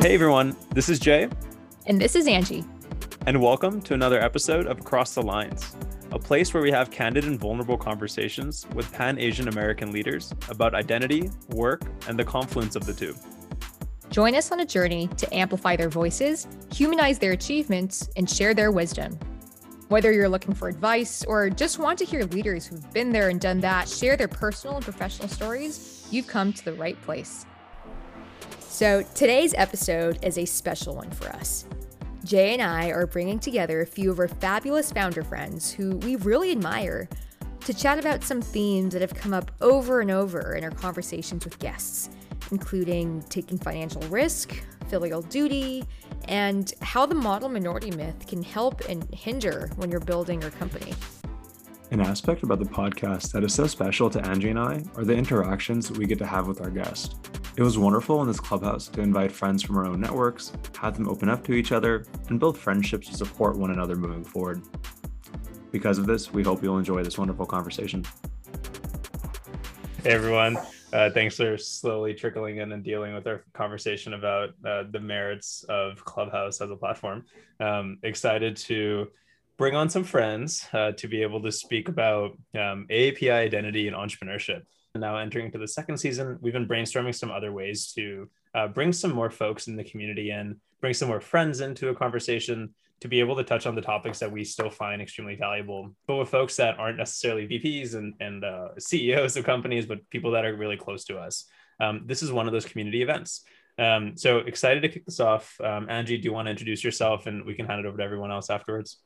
Hey everyone, this is Jay. And this is Angie. And welcome to another episode of Across the Lines, a place where we have candid and vulnerable conversations with Pan Asian American leaders about identity, work, and the confluence of the two. Join us on a journey to amplify their voices, humanize their achievements, and share their wisdom. Whether you're looking for advice or just want to hear leaders who've been there and done that share their personal and professional stories, you've come to the right place. So, today's episode is a special one for us. Jay and I are bringing together a few of our fabulous founder friends who we really admire to chat about some themes that have come up over and over in our conversations with guests, including taking financial risk, filial duty, and how the model minority myth can help and hinder when you're building your company. An aspect about the podcast that is so special to Angie and I are the interactions we get to have with our guests. It was wonderful in this clubhouse to invite friends from our own networks, have them open up to each other, and build friendships to support one another moving forward. Because of this, we hope you'll enjoy this wonderful conversation. Hey everyone. Uh, thanks for slowly trickling in and dealing with our conversation about uh, the merits of Clubhouse as a platform. Um, excited to bring on some friends uh, to be able to speak about um, AAPI identity and entrepreneurship. And Now entering into the second season, we've been brainstorming some other ways to uh, bring some more folks in the community in, bring some more friends into a conversation to be able to touch on the topics that we still find extremely valuable, but with folks that aren't necessarily VPs and, and uh, CEOs of companies, but people that are really close to us. Um, this is one of those community events. Um, so excited to kick this off. Um, Angie, do you want to introduce yourself and we can hand it over to everyone else afterwards?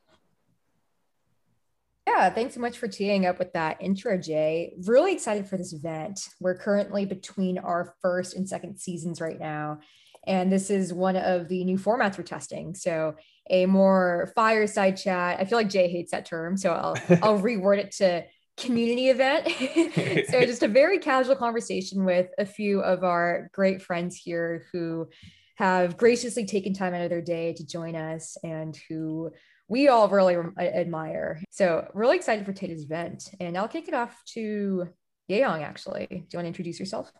Yeah, thanks so much for teeing up with that intro, Jay. Really excited for this event. We're currently between our first and second seasons right now. And this is one of the new formats we're testing. So a more fireside chat. I feel like Jay hates that term, so I'll I'll reword it to community event. so just a very casual conversation with a few of our great friends here who have graciously taken time out of their day to join us and who we all really admire. So really excited for today's event. And I'll kick it off to Yehong, actually. Do you want to introduce yourself?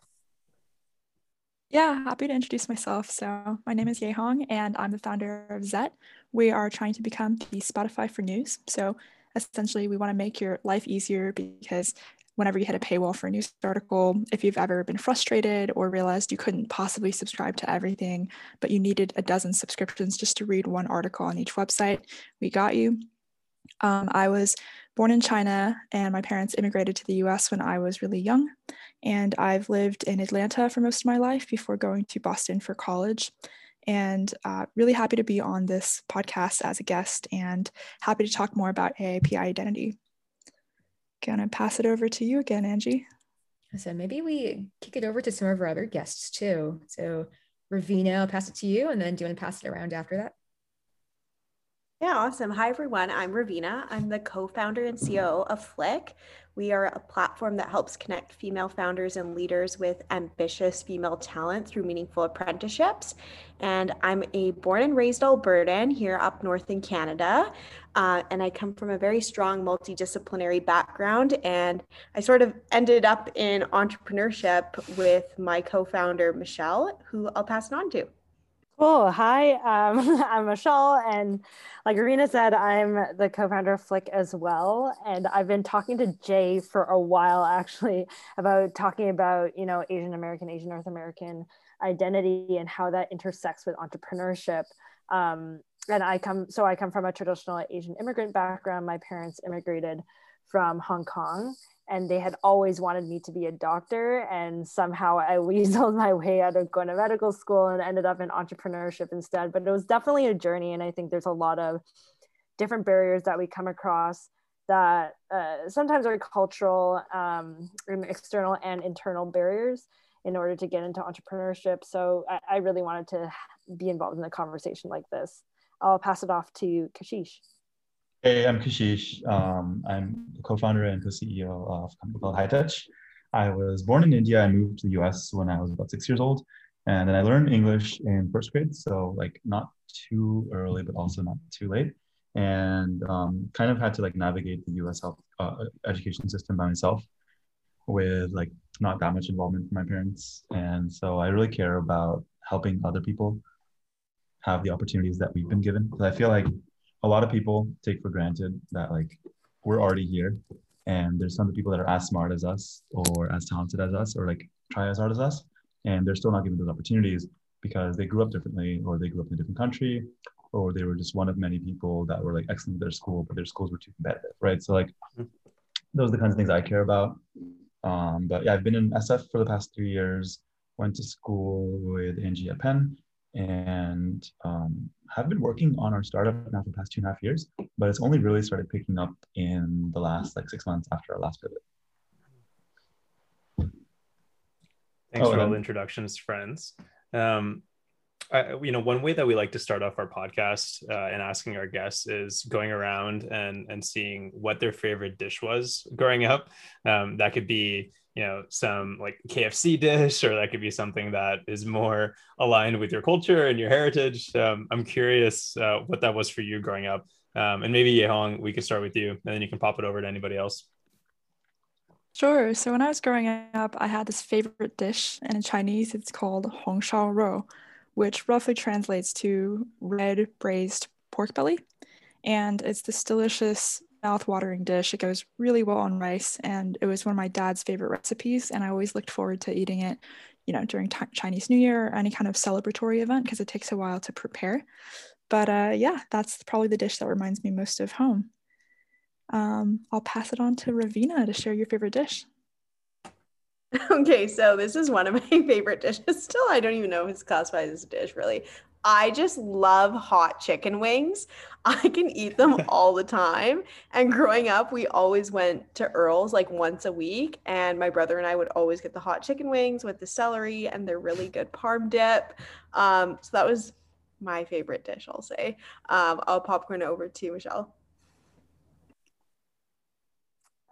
Yeah, happy to introduce myself. So my name is Yehong and I'm the founder of Zette. We are trying to become the Spotify for news. So essentially we want to make your life easier because whenever you hit a paywall for a news article, if you've ever been frustrated or realized you couldn't possibly subscribe to everything, but you needed a dozen subscriptions just to read one article on each website, we got you. Um, I was born in China and my parents immigrated to the US when I was really young. And I've lived in Atlanta for most of my life before going to Boston for college. And uh, really happy to be on this podcast as a guest and happy to talk more about AAPI identity gonna pass it over to you again, Angie. So maybe we kick it over to some of our other guests too. So Ravina, I'll pass it to you, and then do you want to pass it around after that? Yeah, awesome. Hi, everyone. I'm Ravina. I'm the co founder and CEO of Flick. We are a platform that helps connect female founders and leaders with ambitious female talent through meaningful apprenticeships. And I'm a born and raised Albertan here up north in Canada. Uh, and I come from a very strong multidisciplinary background. And I sort of ended up in entrepreneurship with my co founder, Michelle, who I'll pass it on to. Cool. Hi, um, I'm Michelle, and like Ravina said, I'm the co-founder of Flick as well. And I've been talking to Jay for a while, actually, about talking about you know Asian American, Asian North American identity and how that intersects with entrepreneurship. Um, and I come, so I come from a traditional Asian immigrant background. My parents immigrated from Hong Kong, and they had always wanted me to be a doctor and somehow i weaseled my way out of going to medical school and ended up in entrepreneurship instead. But it was definitely a journey and i think there's a lot of different barriers that we come across that uh, sometimes are cultural um, external and internal barriers in order to get into entrepreneurship. So I, I really wanted to be involved in a conversation like this. I'll pass it off to kashish Hey, I'm Kashish. Um, I'm the co-founder and co-CEO of a company called Hightouch. I was born in India. I moved to the US when I was about six years old. And then I learned English in first grade. So like not too early, but also not too late. And um, kind of had to like navigate the US health uh, education system by myself with like not that much involvement from my parents. And so I really care about helping other people have the opportunities that we've been given. Because I feel like a lot of people take for granted that like we're already here and there's some people that are as smart as us or as talented as us or like try as hard as us and they're still not given those opportunities because they grew up differently or they grew up in a different country or they were just one of many people that were like excellent at their school but their schools were too competitive right? So like those are the kinds of things i care about. Um, but yeah i've been in sf for the past three years went to school with angie at penn and um, have been working on our startup now for the past two and a half years, but it's only really started picking up in the last like six months after our last pivot. Thanks oh, for all the introductions, friends. Um, I, you know, one way that we like to start off our podcast uh, and asking our guests is going around and and seeing what their favorite dish was growing up. Um, that could be you know some like KFC dish, or that could be something that is more aligned with your culture and your heritage. Um, I'm curious uh, what that was for you growing up, um, and maybe Yehong, we could start with you, and then you can pop it over to anybody else. Sure. So when I was growing up, I had this favorite dish, and in Chinese, it's called Hong Shao Rou, which roughly translates to red braised pork belly. And it's this delicious mouth-watering dish. It goes really well on rice, and it was one of my dad's favorite recipes. And I always looked forward to eating it, you know, during t- Chinese New Year or any kind of celebratory event because it takes a while to prepare. But uh, yeah, that's probably the dish that reminds me most of home. Um, I'll pass it on to Ravina to share your favorite dish. Okay, so this is one of my favorite dishes. Still, I don't even know if it's classified as a dish, really. I just love hot chicken wings. I can eat them all the time. And growing up, we always went to Earl's like once a week. And my brother and I would always get the hot chicken wings with the celery and their really good parm dip. Um, so that was my favorite dish, I'll say. Um, I'll popcorn over to Michelle.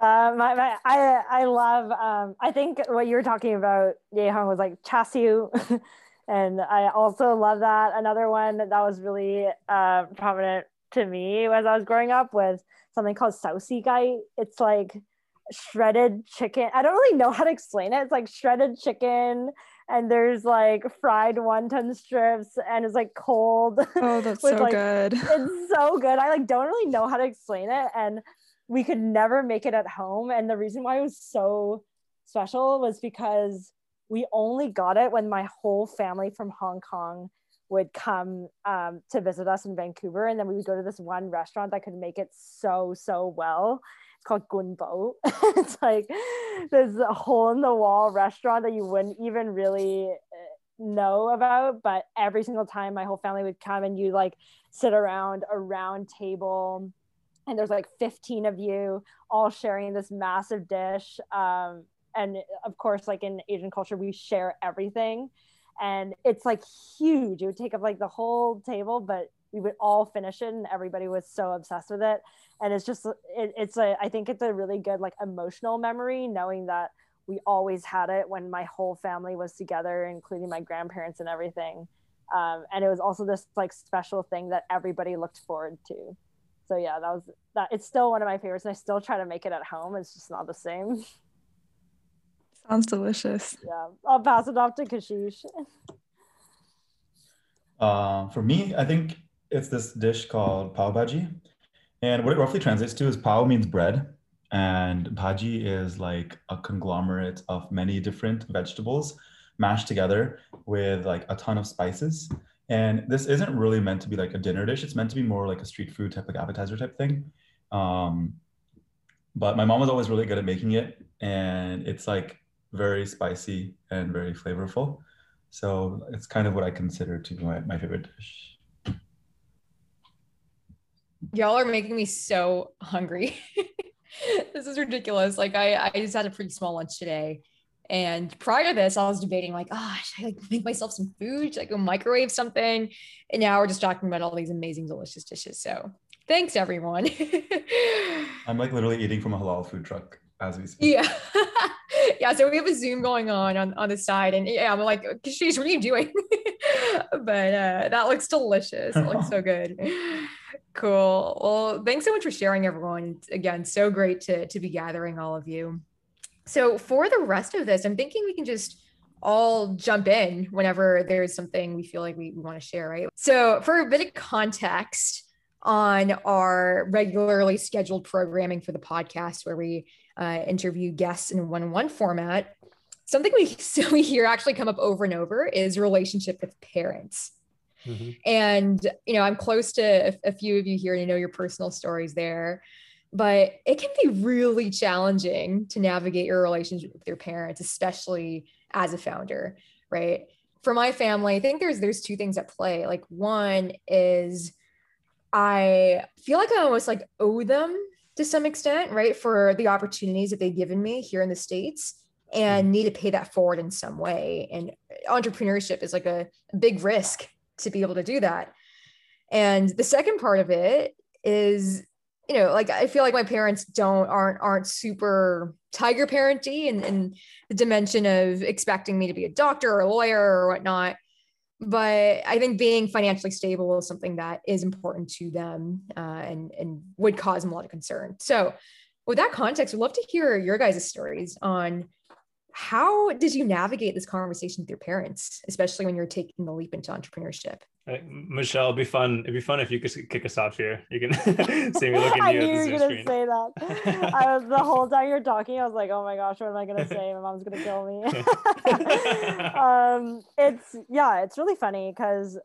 Uh, my, my, I, I love, um, I think what you were talking about, Yehong, was like char siu. and I also love that. Another one that was really uh, prominent to me as I was growing up was something called sau si gai. It's like shredded chicken. I don't really know how to explain it. It's like shredded chicken and there's like fried wonton strips and it's like cold. Oh, that's so like, good. It's so good. I like don't really know how to explain it. And we could never make it at home. And the reason why it was so special was because we only got it when my whole family from Hong Kong would come um, to visit us in Vancouver. And then we would go to this one restaurant that could make it so, so well. It's called Gunbo. it's like this hole in the wall restaurant that you wouldn't even really uh, know about. But every single time my whole family would come and you like sit around a round table and there's like 15 of you all sharing this massive dish. Um, and of course like in asian culture we share everything. And it's like huge. It would take up like the whole table but we would all finish it and everybody was so obsessed with it. And it's just it, it's a i think it's a really good like emotional memory knowing that we always had it when my whole family was together including my grandparents and everything. Um, and it was also this like special thing that everybody looked forward to. So yeah that was that it's still one of my favorites and i still try to make it at home. It's just not the same Sounds delicious. Yeah, I'll pass it off to Kashish. Uh, for me, I think it's this dish called pav bhaji. And what it roughly translates to is pav means bread, and bhaji is like a conglomerate of many different vegetables mashed together with like a ton of spices. And this isn't really meant to be like a dinner dish. It's meant to be more like a street food type, like appetizer type thing. Um, but my mom was always really good at making it, and it's like very spicy and very flavorful. So it's kind of what I consider to be my, my favorite dish. Y'all are making me so hungry. this is ridiculous. Like I, I just had a pretty small lunch today. And prior to this, I was debating like, oh, should I like make myself some food? Should I go microwave something? And now we're just talking about all these amazing, delicious dishes. So thanks everyone. I'm like literally eating from a halal food truck as we speak. Yeah. yeah. So we have a Zoom going on on, on the side. And yeah, I'm like, she's what are you doing? but uh, that looks delicious. It looks so good. Cool. Well, thanks so much for sharing, everyone. Again, so great to, to be gathering all of you. So for the rest of this, I'm thinking we can just all jump in whenever there's something we feel like we, we want to share, right? So, for a bit of context on our regularly scheduled programming for the podcast, where we uh, interview guests in a one on one format, something we, so we hear actually come up over and over is relationship with parents. Mm-hmm. And, you know, I'm close to a, a few of you here and I know your personal stories there but it can be really challenging to navigate your relationship with your parents especially as a founder right for my family i think there's there's two things at play like one is i feel like i almost like owe them to some extent right for the opportunities that they've given me here in the states and mm-hmm. need to pay that forward in some way and entrepreneurship is like a, big risk to be able to do that and the second part of it is you know, like I feel like my parents don't aren't aren't super tiger parenty and the dimension of expecting me to be a doctor or a lawyer or whatnot. But I think being financially stable is something that is important to them uh, and and would cause them a lot of concern. So, with that context, we'd love to hear your guys' stories on how did you navigate this conversation with your parents, especially when you're taking the leap into entrepreneurship? Michelle, it'd be fun. It'd be fun if you could kick us off here. You can see me looking at you. I knew you were gonna say that. I was the whole time you're talking. I was like, oh my gosh, what am I gonna say? My mom's gonna kill me. um, it's yeah, it's really funny because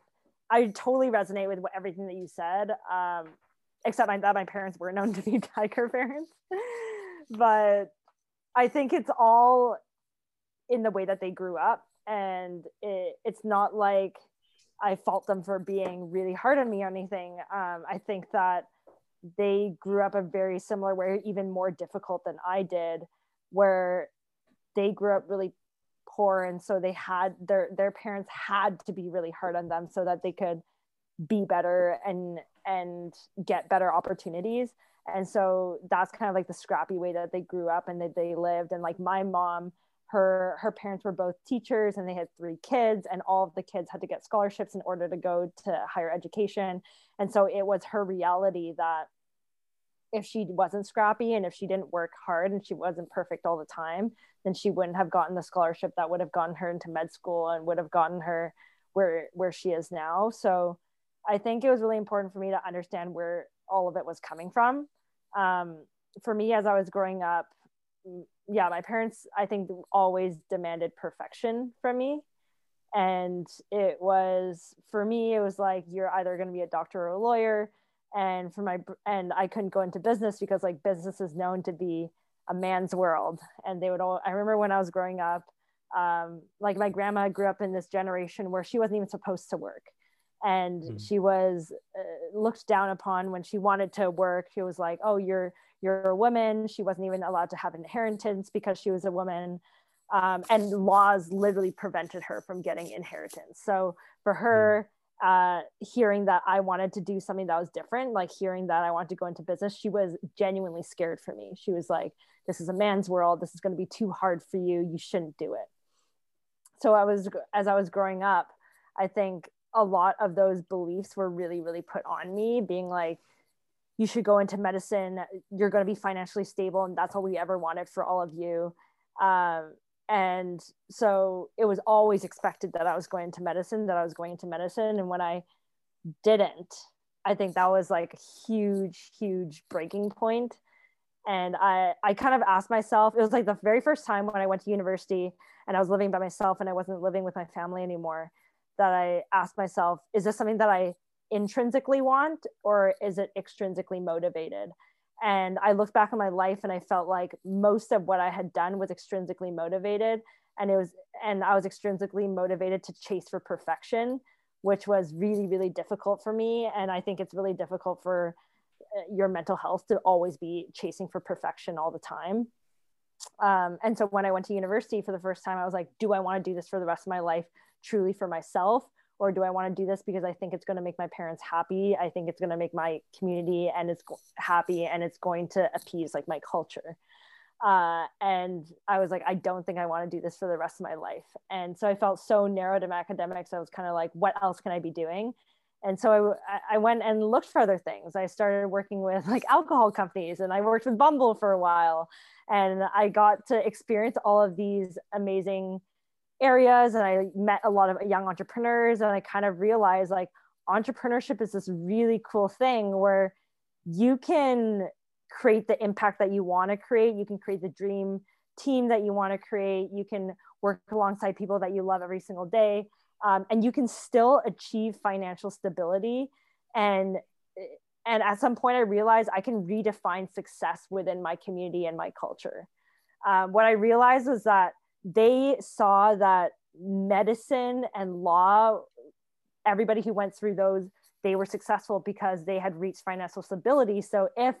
I totally resonate with what, everything that you said. Um, except my, that my parents were known to be tiger parents, but I think it's all in the way that they grew up. And it, it's not like i fault them for being really hard on me or anything. Um, i think that they grew up a very similar way even more difficult than i did where they grew up really poor. And so they had their their parents had to be really hard on them so that they could be better and and get better opportunities. And so that's kind of like the scrappy way that they grew up and that they lived. And like my mom her her parents were both teachers and they had three kids and all of the kids had to get scholarships in order to go to higher education. And so it was her reality that if she wasn't scrappy and if she didn't work hard and she wasn't perfect all the time then she wouldn't have gotten the scholarship that would have gotten her into med school and would have gotten her where where she is now. So i think it was really important for me to understand where all of it was coming from. Um, for me as i was growing up yeah, my parents, I think, always demanded perfection from me. And it was, for me, it was like, you're either going to be a doctor or a lawyer. And for my, and I couldn't go into business because like business is known to be a man's world. And they would all, I remember when I was growing up, um, like my grandma grew up in this generation where she wasn't even supposed to work and mm-hmm. she was uh, looked down upon when she wanted to work. She was like oh you're you're a woman. She wasn't even allowed to have inheritance because she was a woman. Um, and laws literally prevented her from getting inheritance. So for her uh, hearing that i wanted to do something that was different like hearing that i wanted to go into business she was genuinely scared for me. She was like this is a man's world. This is going to be too hard for you. You shouldn't do it. So i was as i was growing up i think a lot of those beliefs were really really put on me being like you should go into medicine. You're going to be financially stable and that's all we ever wanted for all of you. Um, and so it was always expected that i was going into medicine that i was going into medicine. And when i didn't i think that was like a huge huge breaking point. And i i kind of asked myself it was like the very first time when i went to university and i was living by myself and i wasn't living with my family anymore that I ask myself, is this something that I intrinsically want or is it extrinsically motivated? And I looked back on my life and I felt like most of what I had done was extrinsically motivated. And it was, and I was extrinsically motivated to chase for perfection, which was really, really difficult for me. And I think it's really difficult for uh, your mental health to always be chasing for perfection all the time. Um, and so when I went to university for the first time, I was like, do I want to do this for the rest of my life? truly for myself or do I want to do this because I think it's going to make my parents happy? I think it's going to make my community and it's happy and it's going to appease like my culture. Uh, and I was like, I don't think I want to do this for the rest of my life. And so I felt so narrow to academics. I was kind of like, what else can I be doing? And so I, I went and looked for other things. I started working with like alcohol companies and I worked with Bumble for a while. And I got to experience all of these amazing areas and I met a lot of young entrepreneurs and I kind of realized like entrepreneurship is this really cool thing where you can create the impact that you want to create. You can create the dream team that you want to create. You can work alongside people that you love every single day. Um, and you can still achieve financial stability. And, and at some point, I realized I can redefine success within my community and my culture. Um, what I realized was that they saw that medicine and law, everybody who went through those, they were successful because they had reached financial stability. So if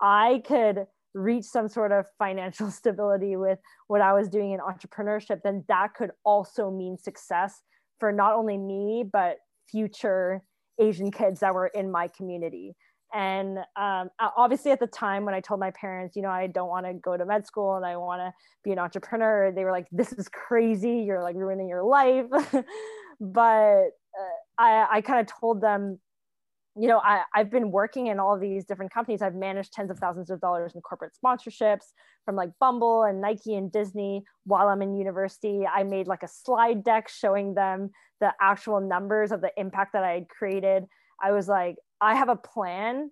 I could reach some sort of financial stability with what I was doing in entrepreneurship, then that could also mean success for not only me, but future Asian kids that were in my community. And um, obviously, at the time when I told my parents, you know, I don't want to go to med school and I want to be an entrepreneur, they were like, "This is crazy! You're like ruining your life." but uh, I, I kind of told them, you know, I, I've been working in all these different companies. I've managed tens of thousands of dollars in corporate sponsorships from like Bumble and Nike and Disney while I'm in university. I made like a slide deck showing them the actual numbers of the impact that I had created. I was like, I have a plan.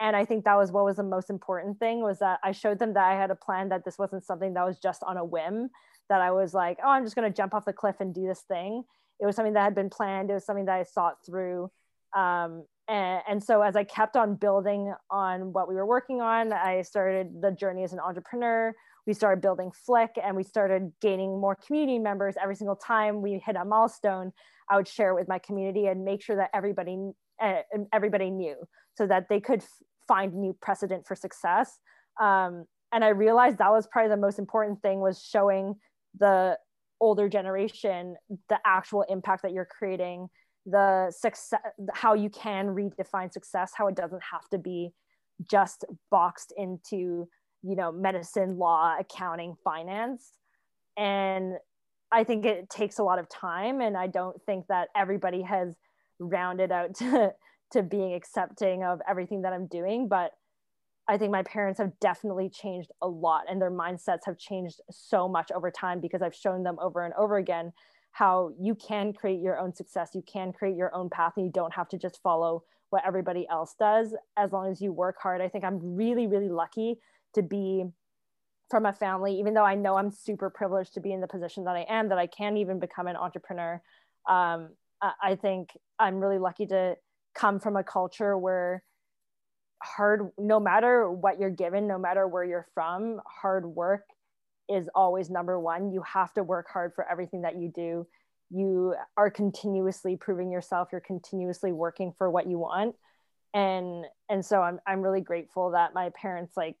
And I think that was what was the most important thing was that I showed them that I had a plan, that this wasn't something that was just on a whim, that I was like, oh, I'm just going to jump off the cliff and do this thing. It was something that had been planned. It was something that I thought through. Um, and, so as I kept on building on what we were working on, I started the journey as an entrepreneur. We started building Flick and we started gaining more community members every single time we hit a milestone. I would share it with my community and make sure that everybody uh, everybody knew so that they could f- find new precedent for success um, and i realized that was probably the most important thing was showing the older generation the actual impact that you're creating the success how you can redefine success how it doesn't have to be just boxed into you know medicine law accounting finance and i think it takes a lot of time and i don't think that everybody has rounded out to to being accepting of everything that I'm doing. But I think my parents have definitely changed a lot and their mindsets have changed so much over time because I've shown them over and over again how you can create your own success, you can create your own path, and you don't have to just follow what everybody else does as long as you work hard. I think I'm really, really lucky to be from a family, even though I know I'm super privileged to be in the position that I am, that I can even become an entrepreneur. Um, I think I'm really lucky to come from a culture where hard, no matter what you're given, no matter where you're from, hard work is always number one. You have to work hard for everything that you do. You are continuously proving yourself, you're continuously working for what you want. And and so I'm I'm really grateful that my parents like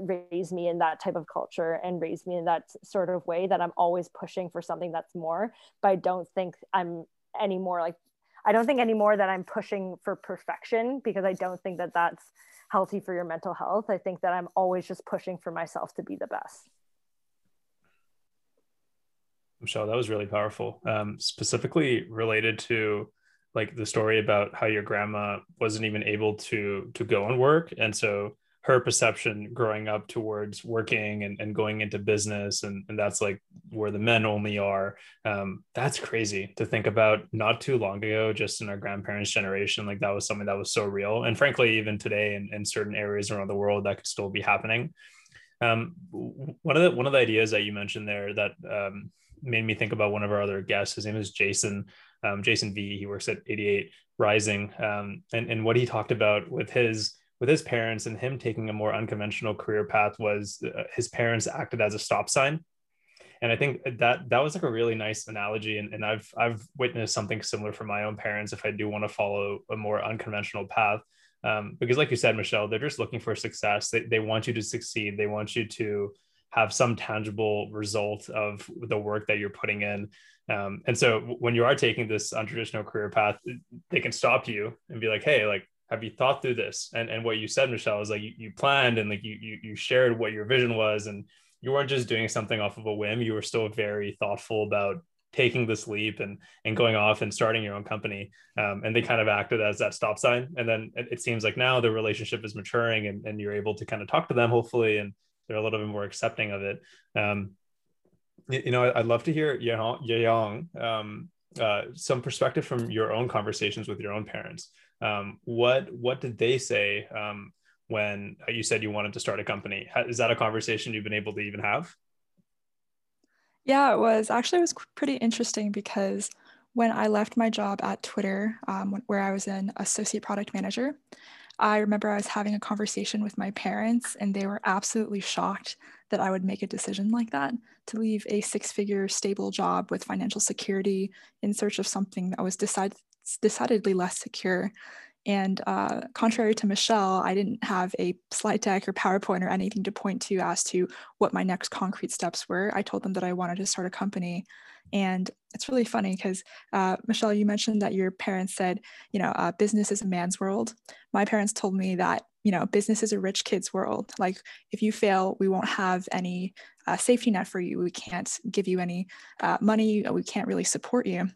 raised me in that type of culture and raised me in that sort of way that I'm always pushing for something that's more. But I don't think I'm anymore like i don't think anymore that i'm pushing for perfection because i don't think that that's healthy for your mental health i think that i'm always just pushing for myself to be the best michelle that was really powerful. Um, specifically related to like the story about how your grandma wasn't even able to to go and work. And so her perception growing up towards working and, and going into business and, and that's like where the men only are um, that's crazy to think about not too long ago just in our grandparents generation. Like that was something that was so real. And frankly even today in, in certain areas around the world that could still be happening. Um, one of the one of the ideas that you mentioned there that um, made me think about one of our other guests. His name is jason um, jason v. He works at 88 rising. Um, and, and what he talked about with his with his parents and him taking a more unconventional career path was uh, his parents acted as a stop sign. And i think that that was like a really nice analogy. And, and i've i've witnessed something similar from my own parents if i do want to follow a more unconventional path. Um, because like you said michelle they're just looking for success. They, they want you to succeed. They want you to have some tangible result of the work that you're putting in. Um, and so when you are taking this untraditional career path they can stop you and be like hey like have you thought through this? And and what you said michelle is like you, you planned and like you, you you shared what your vision was and you weren't just doing something off of a whim. You were still very thoughtful about taking this leap and and going off and starting your own company. Um, and they kind of acted as that stop sign. And then it, it, seems like now the relationship is maturing and, and you're able to kind of talk to them hopefully and they're a little bit more accepting of it um, you know, I'd love to hear Yehong, um, uh, some perspective from your own conversations with your own parents. Um, what what did they say um, when you said you wanted to start a company? Is that a conversation you've been able to even have? Yeah, it was actually it was pretty interesting because when I left my job at Twitter, um, where I was an associate product manager, I remember I was having a conversation with my parents, and they were absolutely shocked that I would make a decision like that to leave a six figure stable job with financial security in search of something that was decide- decidedly less secure. And uh, contrary to Michelle, I didn't have a slide deck or PowerPoint or anything to point to as to what my next concrete steps were. I told them that I wanted to start a company. And it's really funny because uh, Michelle, you mentioned that your parents said, you know, uh, business is a man's world. My parents told me that you know, business is a rich kid's world. Like if you fail, we won't have any uh, safety net for you. We can't give you any uh, money. We can't really support you.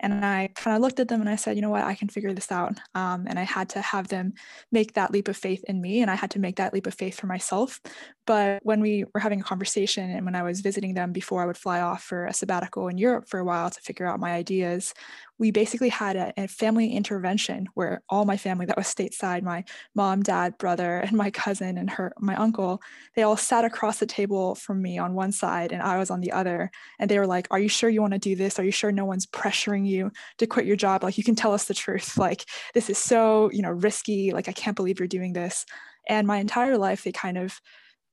And I kind of looked at them and I said, you know what, I can figure this out. Um, and I had to have them make that leap of faith in me, and I had to make that leap of faith for myself. But when we were having a conversation and when I was visiting them before I would fly off for a sabbatical in Europe for a while to figure out my ideas, we basically had a, a, family intervention where all my family that was stateside my mom dad brother and my cousin and her my uncle they all sat across the table from me on one side and i was on the other. And they were like are you sure you want to do this? Are you sure no one's pressuring you to quit your job? Like you can tell us the truth. Like this is so you know risky. Like i can't believe you're doing this. And my entire life they kind of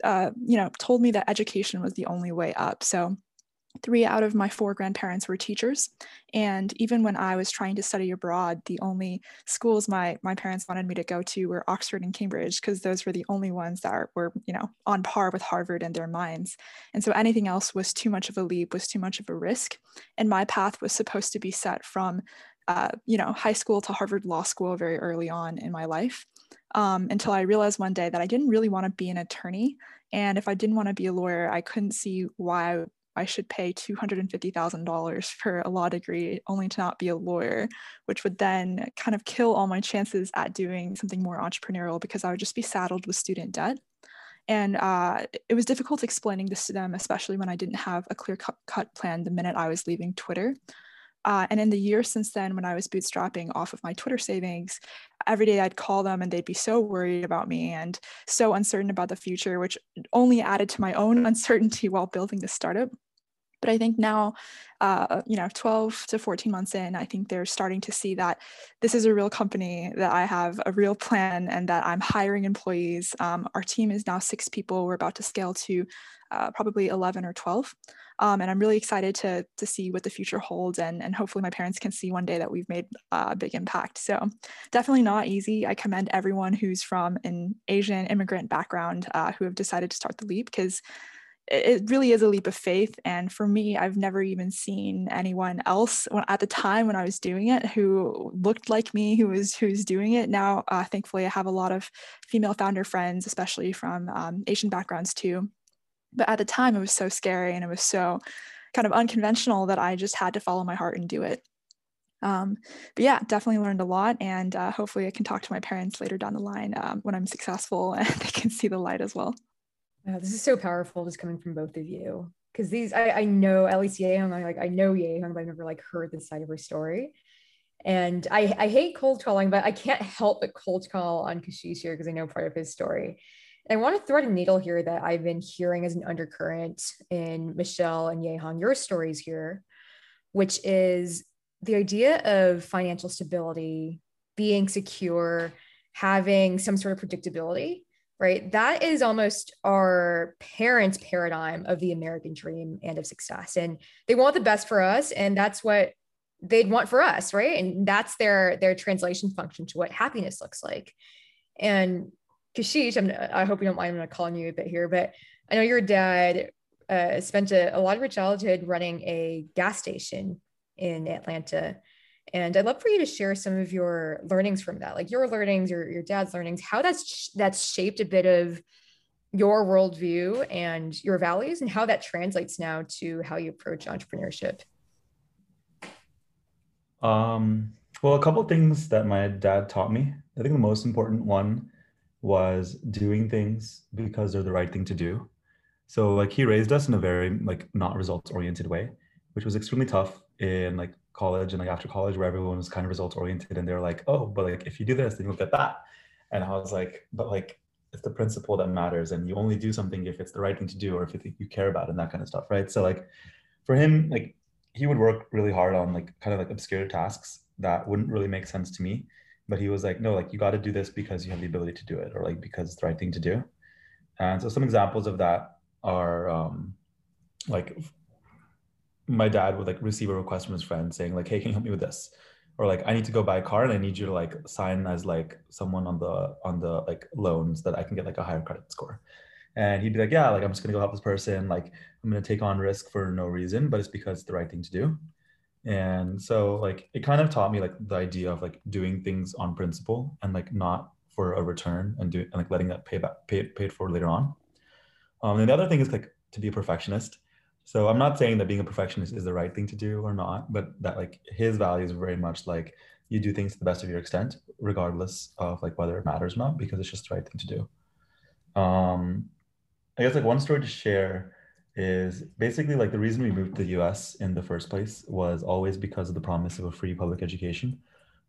uh, you know told me that education was the only way up. So three out of my four grandparents were teachers. And even when i was trying to study abroad the only schools my my parents wanted me to go to were oxford and cambridge because those were the only ones that were you know on par with harvard in their minds. And so anything else was too much of a leap was too much of a risk. And my path was supposed to be set from uh, you know high school to harvard law school very early on in my life um, until i realized one day that i didn't really want to be an attorney. And if I didn't want to be a lawyer, I couldn't see why should pay $250,000 for a law degree only to not be a lawyer, which would then kind of kill all my chances at doing something more entrepreneurial because I would just be saddled with student debt. And uh, it was difficult explaining this to them, especially when I didn't have a clear cut plan the minute I was leaving Twitter. Uh, and in the years since then, when I was bootstrapping off of my Twitter savings, every day I'd call them and they'd be so worried about me and so uncertain about the future, which only added to my own uncertainty while building the startup. But I think now, uh, you know, 12 to 14 months in, I think they're starting to see that this is a real company, that I have a real plan, and that I'm hiring employees. Um, our team is now six people. We're about to scale to uh, probably 11 or 12. Um, and I'm really excited to, to see what the future holds. And, and hopefully, my parents can see one day that we've made a big impact. So, definitely not easy. I commend everyone who's from an Asian immigrant background uh, who have decided to start the leap because it really is a leap of faith. And for me, I've never even seen anyone else at the time when I was doing it who looked like me, who was who's doing it. Now, uh, thankfully, I have a lot of female founder friends, especially from um, Asian backgrounds too. But at the time, it was so scary and it was so kind of unconventional that I just had to follow my heart and do it. Um, but yeah, definitely learned a lot, and uh, hopefully, I can talk to my parents later down the line um, when I'm successful and they can see the light as well. Wow, this is so powerful just coming from both of you. Because these, I, I know at least Yehong, I like I know Yehong, but I've never like heard this side of her story. And I, I hate cold calling, but I can't help but cold call on Kashish here because I know part of his story. I want to thread a needle here that I've been hearing as an undercurrent in Michelle and Yehong, your stories here, which is the idea of financial stability, being secure, having some sort of predictability right? That is almost our parents' paradigm of the American dream and of success. And they want the best for us. And that's what they'd want for us, right? And that's their their translation function to what happiness looks like. And Kashish, I'm, I hope you don't mind, I'm going to call you a bit here, but I know your dad uh, spent a, a lot of your childhood running a gas station in Atlanta. And I'd love for you to share some of your learnings from that, like your learnings, your, your dad's learnings, how that's that's shaped a bit of your worldview and your values, and how that translates now to how you approach entrepreneurship. Um, well, a couple things that my dad taught me. I think the most important one was doing things because they're the right thing to do. So like he raised us in a very like not results oriented way, which was extremely tough in like college and like after college where everyone was kind of results oriented and they're like, oh, but like if you do this, then you'll get that. And I was like, but like it's the principle that matters and you only do something if it's the right thing to do or if you think you care about and that kind of stuff. Right. So like for him, like he would work really hard on like kind of like obscure tasks that wouldn't really make sense to me. But he was like, no, like you got to do this because you have the ability to do it or like because it's the right thing to do. And so some examples of that are um, like my dad would like receive a request from his friend saying like, hey, can you help me with this? Or like, I need to go buy a car and I need you to like sign as like someone on the on the like loans that I can get like a higher credit score. And he'd be like, yeah, like I'm just gonna go help this person. Like I'm gonna take on risk for no reason, but it's because it's the right thing to do. And so like it kind of taught me like the idea of like doing things on principle and like not for a return and do and like letting that pay back pay paid for later on. Um, and the other thing is like to be a perfectionist. So I'm not saying that being a perfectionist is the right thing to do or not, but that like his value is very much like you do things to the best of your extent, regardless of like whether it matters or not, because it's just the right thing to do. Um, I guess like one story to share is basically like the reason we moved to the US in the first place was always because of the promise of a free public education.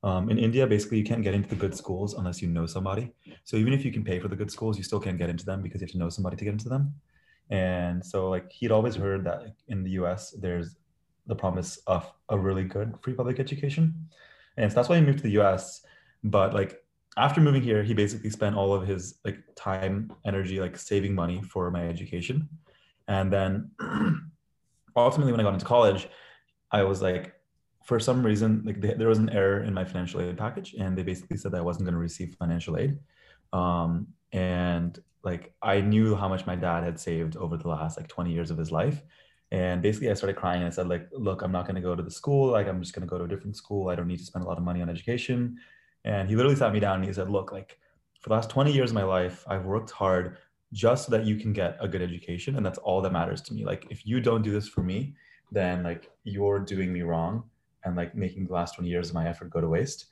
Um, in India, basically, you can't get into the good schools unless you know somebody. So even if you can pay for the good schools, you still can't get into them because you have to know somebody to get into them. And so, like, he'd always heard that in the US, there's the promise of a really good free public education. And so that's why he moved to the US. But like, after moving here, he basically spent all of his like time, energy, like saving money for my education. And then ultimately, when I got into college, I was like, for some reason, like they, there was an error in my financial aid package, and they basically said that I wasn't going to receive financial aid. Um, and like I knew how much my dad had saved over the last like 20 years of his life. And basically, I started crying and I said, like, look, I'm not going to go to the school. Like, I'm just going to go to a different school. I don't need to spend a lot of money on education. And he literally sat me down and he said, look, like, for the last 20 years of my life, I've worked hard just so that you can get a good education. And that's all that matters to me. Like, if you don't do this for me, then like you're doing me wrong and like making the last 20 years of my effort go to waste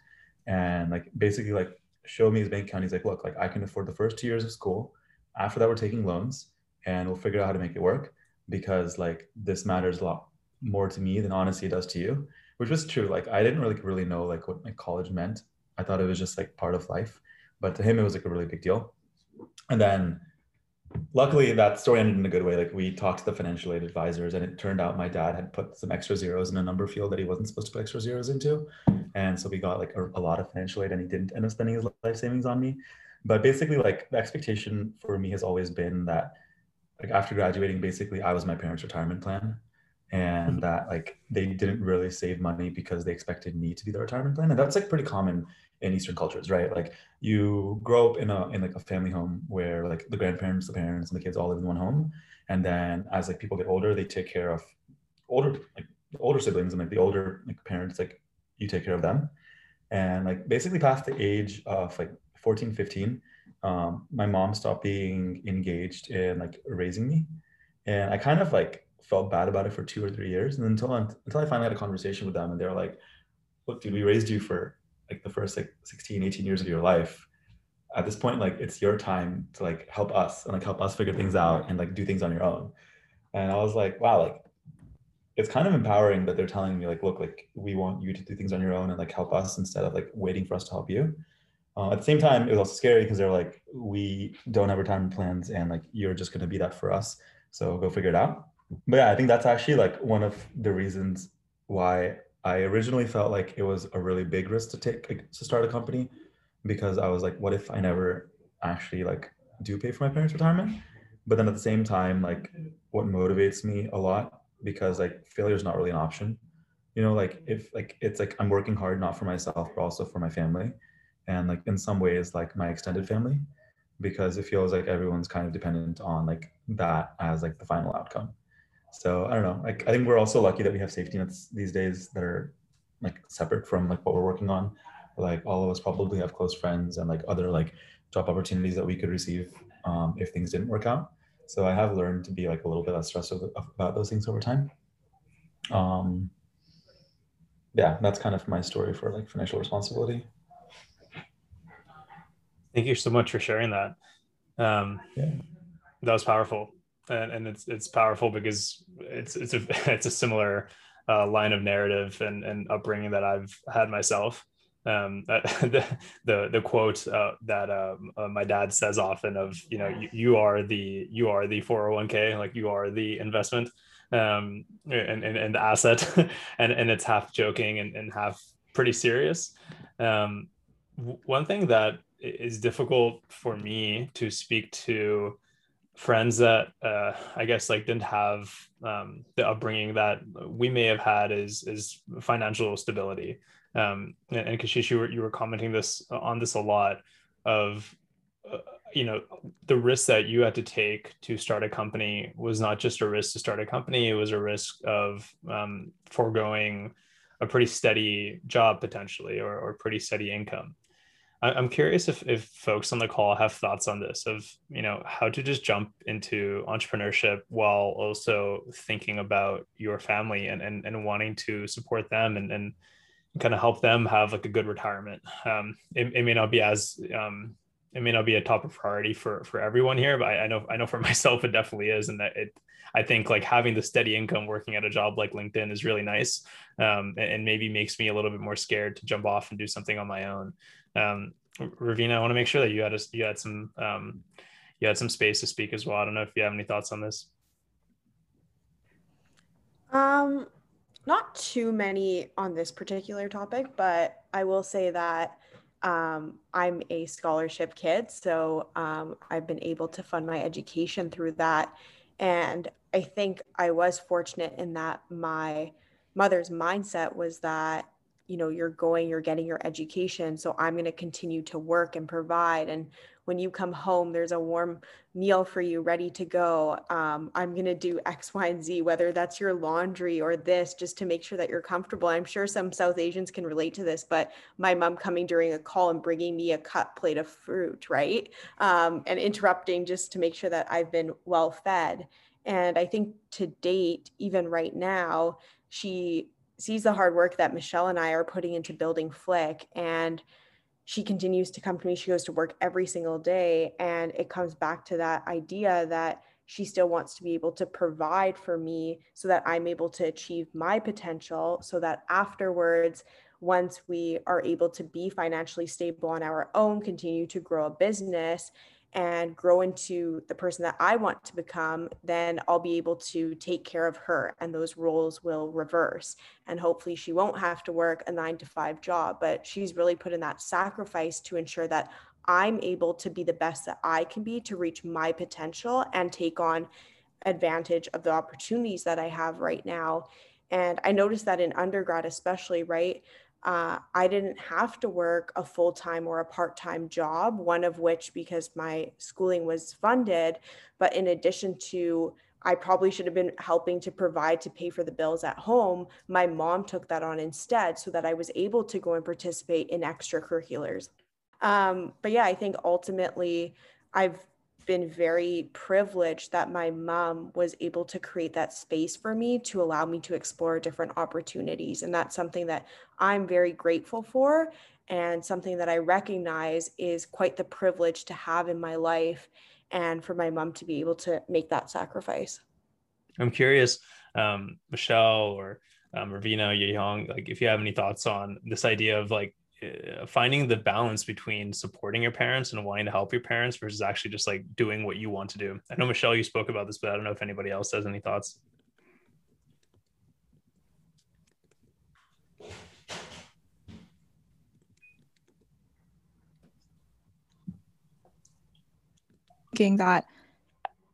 and like basically like show me his bank account. He's like look like i can afford the first two years of school. After that we're taking loans and we'll figure out how to make it work because like this matters a lot more to me than honestly it does to you which was true. Like i didn't really really know like what my college meant. I thought it was just like part of life. But to him it was like a really big deal. And then luckily that story ended in a good way. Like we talked to the financial aid advisors and it turned out my dad had put some extra zeros in a number field that he wasn't supposed to put extra zeros into. And so we got like a, a, lot of financial aid and he didn't end up spending his life savings on me. But basically like the expectation for me has always been that like after graduating basically i was my parents retirement plan and that like they didn't really save money because they expected me to be the retirement plan and that's like pretty common in Eastern cultures, right? Like you grow up in a in like a family home where like the grandparents, the parents, and the kids all live in one home, and then as like people get older, they take care of older like older siblings and like the older like parents, like you take care of them, and like basically past the age of like 14, 15, um, my mom stopped being engaged in like raising me, and I kind of like felt bad about it for two or three years, and until until I finally had a conversation with them, and they were like, "Look, dude, we raised you for like the first like 16 18 years of your life. At this point like it's your time to like help us and like help us figure things out and like do things on your own. And i was like wow like it's kind of empowering that they're telling me like look like we want you to do things on your own and like help us instead of like waiting for us to help you. Uh, at the same time it was also scary because they're like we don't have retirement plans and like you're just going to be that for us. So go figure it out but yeah i think that's actually like one of the reasons why I originally felt like it was a really big risk to take to start a company because I was like, what if I never actually like do pay for my parents' retirement? But then at the same time, like what motivates me a lot because like failure is not really an option. You know, like if like it's like I'm working hard not for myself but also for my family, and like in some ways like my extended family, because it feels like everyone's kind of dependent on like that as like the final outcome. So I don't know. Like I think we're also lucky that we have safety nets these days that are like separate from like what we're working on. Like all of us probably have close friends and like other like job opportunities that we could receive um, if things didn't work out. So I have learned to be like a little bit less stressed about those things over time. Um, yeah, that's kind of my story for like financial responsibility. Thank you so much for sharing that. Um, yeah. That was powerful and, and it's it's powerful because it's it's a it's a similar uh, line of narrative and, and upbringing that I've had myself. Um, the, the the quote uh, that um, uh, my dad says often of you know you, you, are the you are the 401k like you are the investment um, and, and, and the asset and and it's half joking and, and half pretty serious. Um, one thing that is difficult for me to speak to friends that uh, I guess like didn't have um, the upbringing that we may have had is is financial stability. Um, and, and Kashish, you were you were commenting this on this a lot of uh, you know the risk that you had to take to start a company was not just a risk to start a company; it was a risk of um, foregoing a pretty steady job potentially or, or pretty steady income. I'm curious if, if folks on the call have thoughts on this of, you know, how to just jump into entrepreneurship while also thinking about your family and, and, and wanting to support them and, and kind of help them have like a good retirement. Um, it, it may not be as, um, it may not be a top of priority for, for everyone here, but I, I know, I know for myself, it definitely is. And that it, I think like having the steady income working at a job like LinkedIn is really nice. Um, and, and maybe makes me a little bit more scared to jump off and do something on my own. Um, Ravina, I want to make sure that you had a, you had some um, you had some space to speak as well. I don't know if you have any thoughts on this. Um, not too many on this particular topic, but I will say that um, I'm a scholarship kid, so um, I've been able to fund my education through that, and I think I was fortunate in that my mother's mindset was that you know you're going you're getting your education so i'm going to continue to work and provide and when you come home there's a warm meal for you ready to go um, i'm going to do x y and z whether that's your laundry or this just to make sure that you're comfortable i'm sure some south asians can relate to this but my mom coming during a call and bringing me a cut plate of fruit right? Um, and interrupting just to make sure that i've been well fed and i think to date even right now she sees the hard work that Michelle and I are putting into building Flick and she continues to come to me. She goes to work every single day. And it comes back to that idea that she still wants to be able to provide for me so that I'm able to achieve my potential so that afterwards, once we are able to be financially stable on our own, continue to grow a business, and grow into the person that I want to become, then I'll be able to take care of her and those roles will reverse. And hopefully, she won't have to work a nine to five job, but she's really put in that sacrifice to ensure that I'm able to be the best that I can be to reach my potential and take on advantage of the opportunities that I have right now. And I noticed that in undergrad, especially, right? Uh, I didn't have to work a full time or a part time job, one of which because my schooling was funded. But in addition to, I probably should have been helping to provide to pay for the bills at home. My mom took that on instead so that I was able to go and participate in extracurriculars. Um, but yeah, I think ultimately I've been very privileged that my mom was able to create that space for me to allow me to explore different opportunities. And that's something that I'm very grateful for and something that I recognize is quite the privilege to have in my life and for my mom to be able to make that sacrifice. I'm curious, um, Michelle or um, Ravina, Yehong, like if you have any thoughts on this idea of like Uh, finding the balance between supporting your parents and wanting to help your parents versus actually just like doing what you want to do. I know Michelle, you spoke about this, but I don't know if anybody else has any thoughts. Thinking that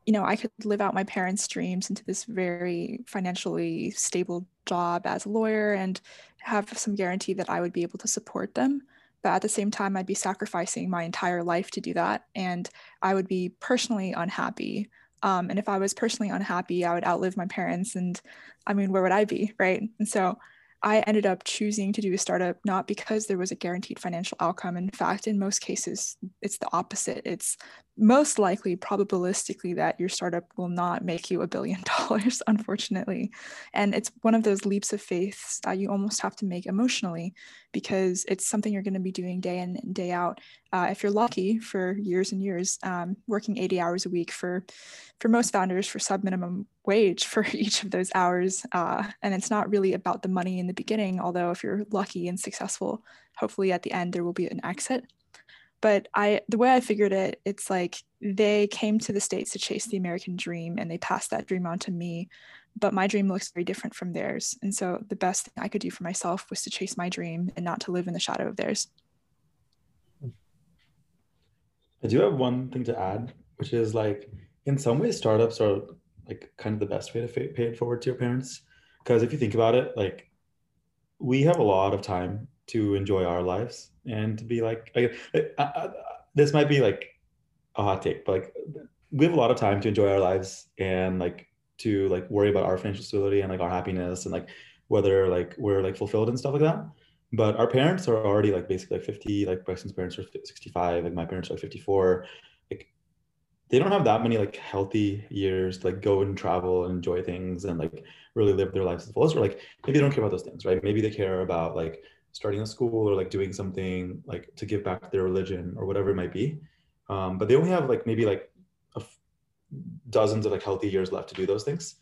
you know, I could live out my parents' dreams into this very financially stable job as a lawyer and have some guarantee that I would be able to support them. But at the same time, I'd be sacrificing my entire life to do that. And I would be personally unhappy. Um, and if I was personally unhappy, I would outlive my parents. And I mean, where would I be? Right. And so I ended up choosing to do a startup not because there was a guaranteed financial outcome. In fact, in most cases, it's the opposite. It's most likely probabilistically that your startup will not make you a billion dollars unfortunately. And it's one of those leaps of faith that you almost have to make emotionally because it's something you're going to be doing day in and day out. Uh, if you're lucky for years and years um, working 80 hours a week for for most founders for sub minimum wage for each of those hours uh, and it's not really about the money in the beginning although if you're lucky and successful hopefully at the end there will be an exit but i the way i figured it it's like they came to the states to chase the american dream and they passed that dream on to me. But my dream looks very different from theirs. And so the best thing i could do for myself was to chase my dream and not to live in the shadow of theirs. I do have one thing to add which is like in some ways startups are like kind of the best way to pay it forward to your parents. Because if you think about it like we have a lot of time to enjoy our lives and to be like, like I, I, this might be like a hot take, but like we have a lot of time to enjoy our lives and like to like worry about our financial stability and like our happiness and like whether like we're like fulfilled and stuff like that. But our parents are already like basically like 50, like Preston's parents are 65, like my parents are like 54. Like they don't have that many like healthy years to like go and travel and enjoy things and like really live their lives the fullest. Or like maybe they don't care about those things, right? Maybe they care about like starting a school or like doing something like to give back to their religion or whatever it might be. Um, but they only have like maybe like dozens of like healthy years left to do those things.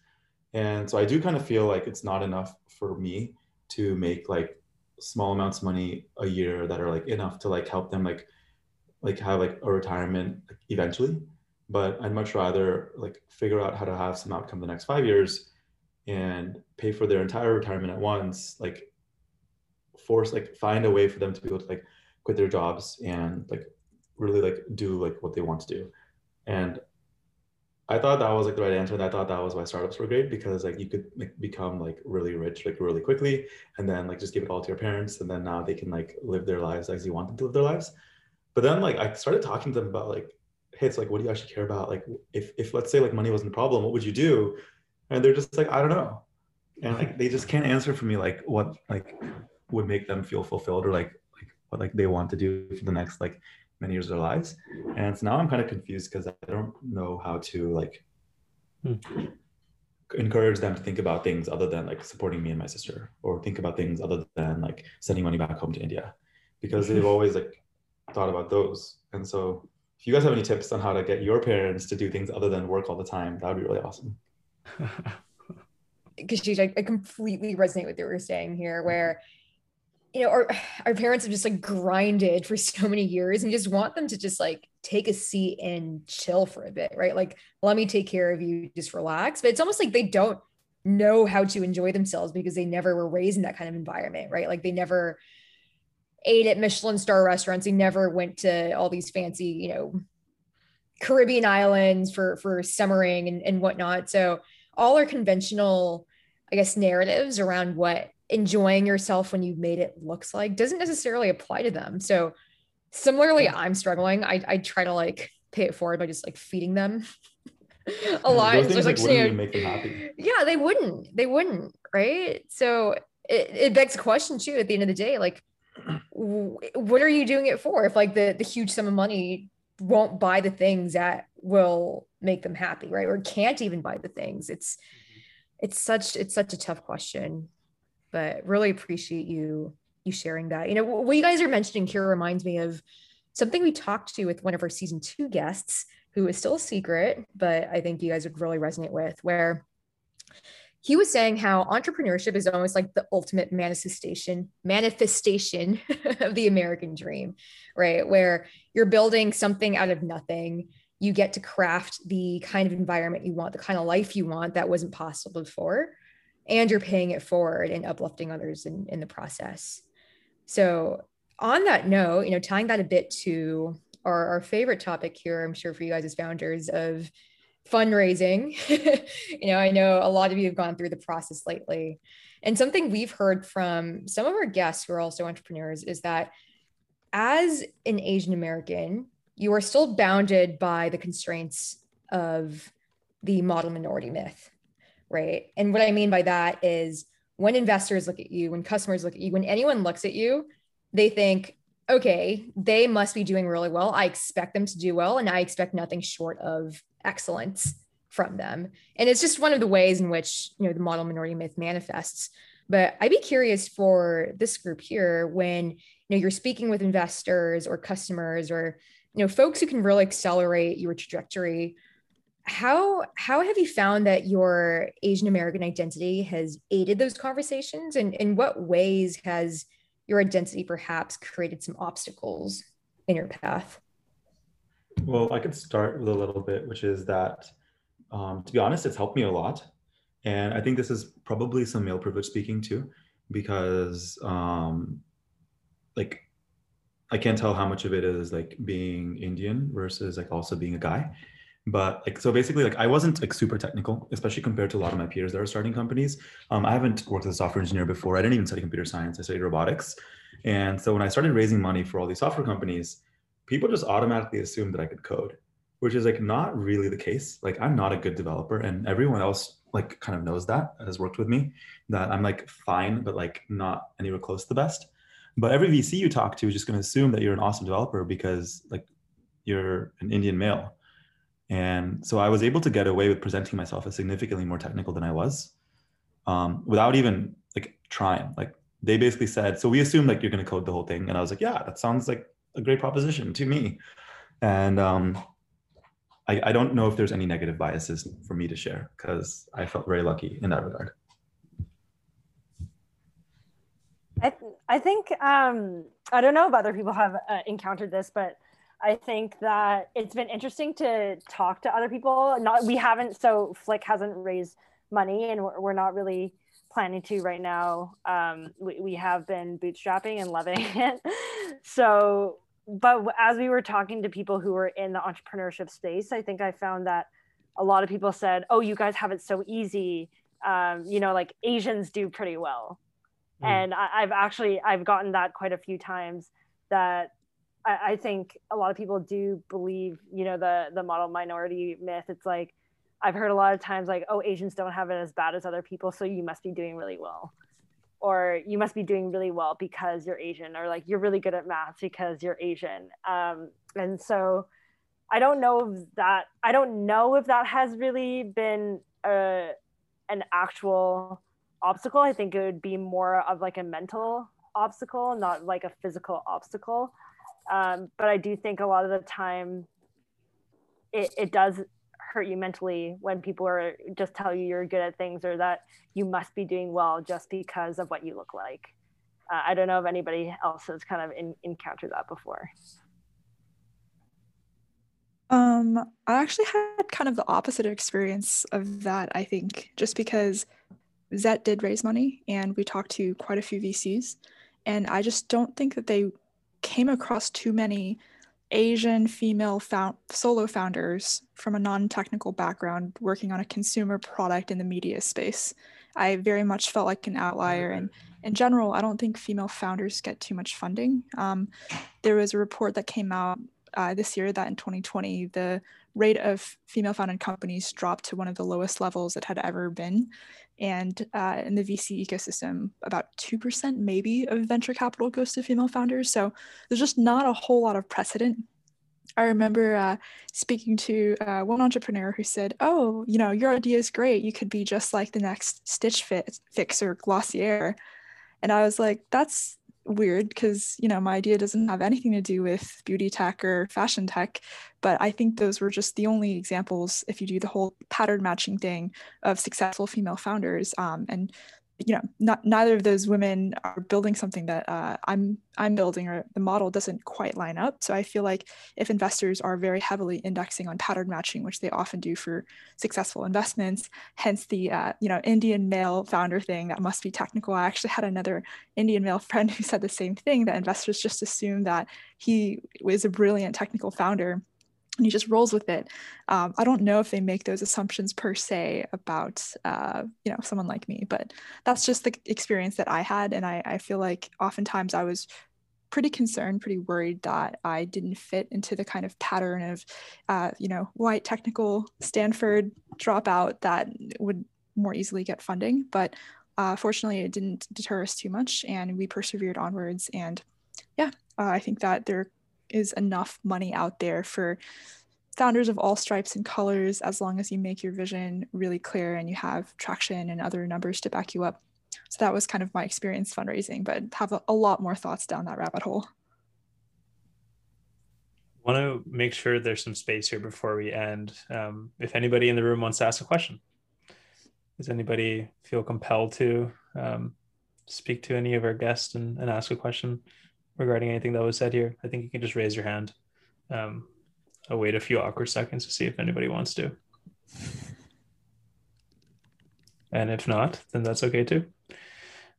And so I do kind of feel like it's not enough for me to make like small amounts of money a year that are like enough to like help them like like have like a retirement eventually. But I'd much rather like figure out how to have some outcome the next five years and pay for their entire retirement at once, like force like find a way for them to be able to like quit their jobs and like really like do like what they want to do. And i thought that was like the right answer and i thought that was why startups were great because like you could like become like really rich like really quickly and then like just give it all to your parents and then now they can like live their lives as you want them to live their lives. But then like i started talking to them about like hey it's like what do you actually care about? Like if if let's say like money wasn't a problem what would you do? And they're just like i don't know. And like they just can't answer for me like what like would make them feel fulfilled or like like what like they want to do for the next like many years of their lives. And so now i'm kind of confused because i don't know how to like hmm. encourage them to think about things other than like supporting me and my sister or think about things other than like sending money back home to india. Because they've always like thought about those. And so if you guys have any tips on how to get your parents to do things other than work all the time that would be really awesome. Because I, I completely resonate with what you were saying here where you know, our our parents have just like grinded for so many years and just want them to just like take a seat and chill for a bit, right? Like, let me take care of you, just relax. But it's almost like they don't know how to enjoy themselves because they never were raised in that kind of environment, right? Like they never ate at Michelin star restaurants. They never went to all these fancy, you know, Caribbean islands for for summering and, and whatnot. So all our conventional, I guess, narratives around what enjoying yourself when you've made it looks like doesn't necessarily apply to them. So similarly, I'm struggling. I, I try to like pay it forward by just like feeding them a lot. Those things, like, like, make them happy. Yeah, they wouldn't. They wouldn't. Right. So it, it begs a question too at the end of the day, like, what are you doing it for? If like the, the huge sum of money won't buy the things that will make them happy, right? Or can't even buy the things. It's, mm-hmm. it's such, it's such a tough question but really appreciate you you sharing that. You know, what you guys are mentioning here reminds me of something we talked to with one of our season two guests, who is still a secret, but I think you guys would really resonate with, where he was saying how entrepreneurship is almost like the ultimate manifestation manifestation of the American dream, right? Where you're building something out of nothing. You get to craft the kind of environment you want, the kind of life you want that wasn't possible before and you're paying it forward and uplifting others in, in the process. So on that note, you know, tying that a bit to our, our favorite topic here, I'm sure for you guys as founders of fundraising. you know, I know a lot of you have gone through the process lately. And something we've heard from some of our guests who are also entrepreneurs is that as an Asian American, you are still bounded by the constraints of the model minority myth right? And what I mean by that is when investors look at you, when customers look at you, when anyone looks at you, they think okay, they must be doing really well. I expect them to do well, and I expect nothing short of excellence from them. And it's just one of the ways in which you know the model minority myth manifests. But I'd be curious for this group here when you know you're speaking with investors or customers or you know folks who can really accelerate your trajectory how how have you found that your asian american identity has aided those conversations? And in what ways has your identity perhaps created some obstacles in your path? Well i could start with a little bit which is that um, to be honest it's helped me a lot. And i think this is probably some male privilege speaking too because um, like i can't tell how much of it is like being indian versus like also being a guy but like so basically like i wasn't like super technical especially compared to a lot of my peers that are starting companies. Um, i haven't worked as a software engineer before. I didn't even study computer science. I studied robotics. And so when i started raising money for all these software companies people just automatically assumed that i could code which is like not really the case. Like i'm not a good developer and everyone else like kind of knows that has worked with me that i'm like fine but like not anywhere close to the best. But every vc you talk to is just going to assume that you're an awesome developer because like you're an indian male and so I was able to get away with presenting myself as significantly more technical than I was um, without even like trying. Like they basically said, so we assume like you're going to code the whole thing. And I was like, yeah, that sounds like a great proposition to me. And um, I, I don't know if there's any negative biases for me to share because I felt very lucky in that regard. I, th- I think um, I don't know if other people have uh, encountered this, but I think that it's been interesting to talk to other people. Not we haven't so Flick hasn't raised money, and we're, we're not really planning to right now. Um, we, we have been bootstrapping and loving it. so, but as we were talking to people who were in the entrepreneurship space, I think I found that a lot of people said, "Oh, you guys have it so easy." Um, you know, like Asians do pretty well, mm. and I, I've actually I've gotten that quite a few times that I, I think a lot of people do believe, you know, the the model minority myth. It's like I've heard a lot of times like, oh, Asians don't have it as bad as other people, so you must be doing really well. Or you must be doing really well because you're Asian, or like you're really good at math because you're Asian. Um, and so I don't know if that I don't know if that has really been a, an actual obstacle. I think it would be more of like a mental obstacle, not like a physical obstacle. Um, but I do think a lot of the time it, it does hurt you mentally when people are just tell you you're good at things or that you must be doing well just because of what you look like. Uh, I don't know if anybody else has kind of in, encountered that before. Um, I actually had kind of the opposite experience of that, I think, just because Zette did raise money and we talked to quite a few VCs. And I just don't think that they came across too many Asian female found, solo founders from a non technical background working on a consumer product in the media space. I very much felt like an outlier. And in general, I don't think female founders get too much funding. Um, there was a report that came out uh, this year that in 2020, the rate of female founded companies dropped to one of the lowest levels it had ever been. And uh, in the VC ecosystem, about 2% maybe of venture capital goes to female founders. So there's just not a whole lot of precedent. I remember uh, speaking to uh, one entrepreneur who said, Oh, you know, your idea is great. You could be just like the next Stitch Fit, Fix or Glossier. And I was like, That's weird because you know my idea doesn't have anything to do with beauty tech or fashion tech but i think those were just the only examples if you do the whole pattern matching thing of successful female founders um, and you know not neither of those women are building something that uh, i'm i'm building or the model doesn't quite line up. So i feel like if investors are very heavily indexing on pattern matching which they often do for successful investments hence the uh, you know indian male founder thing that must be technical. I actually had another indian male friend who said the same thing that investors just assume that he was a brilliant technical founder and he just rolls with it. Um, I don't know if they make those assumptions per se about uh, you know someone like me, but that's just the experience that I had, and I, I feel like oftentimes I was pretty concerned, pretty worried that I didn't fit into the kind of pattern of uh, you know white technical Stanford dropout that would more easily get funding. But uh, fortunately, it didn't deter us too much, and we persevered onwards and yeah, Uh, I think that there is enough money out there for founders of all stripes and colors as long as you make your vision really clear and you have traction and other numbers to back you up. So that was kind of my experience fundraising, but have a, a lot more thoughts down that rabbit hole. Want to make sure there's some space here before we end. Um, if anybody in the room wants to ask a question, does anybody feel compelled to um, speak to any of our guests and, and, ask a question regarding anything that was said here? I think you can just raise your hand. Um, I'll wait a few awkward seconds to see if anybody wants to. And if not, then that's okay too.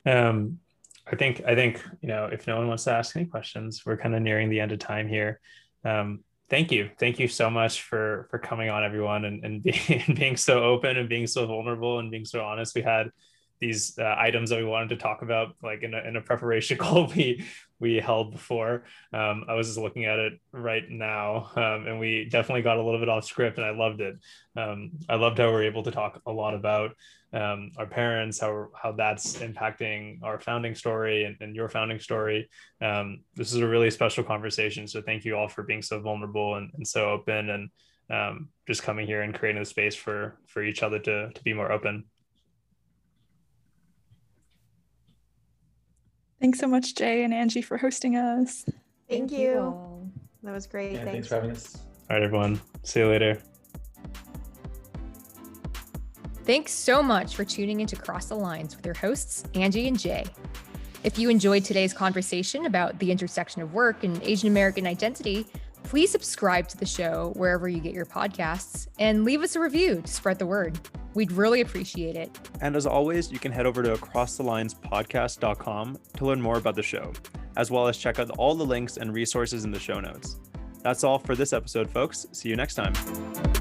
Um, I think I think you know if no one wants to ask any questions, we're kind of nearing the end of time here. Um, thank you, thank you so much for for coming on, everyone, and and being, being so open and being so vulnerable and being so honest. We had these uh, items that we wanted to talk about like in a, in a preparation call we we held before. Um, i was just looking at it right now um, and we definitely got a little bit off script and i loved it. Um, i loved how we are able to talk a lot about um, our parents how how that's impacting our founding story and, and your founding story. Um, this is a really special conversation so thank you all for being so vulnerable and, and so open and um, just coming here and creating the space for for each other to to be more open Thanks so much, Jay and Angie, for hosting us. Thank, Thank you. you. That was great. Yeah, thanks. thanks for having us. All right, everyone. See you later. Thanks so much for tuning into Across the Lines with your hosts, Angie and Jay. If you enjoyed today's conversation about the intersection of work and Asian American identity, please subscribe to the show wherever you get your podcasts and leave us a review to spread the word. We'd really appreciate it. And as always, you can head over to acrossthelinespodcast.com to learn more about the show, as well as check out all the links and resources in the show notes. That's all for this episode, folks. See you next time.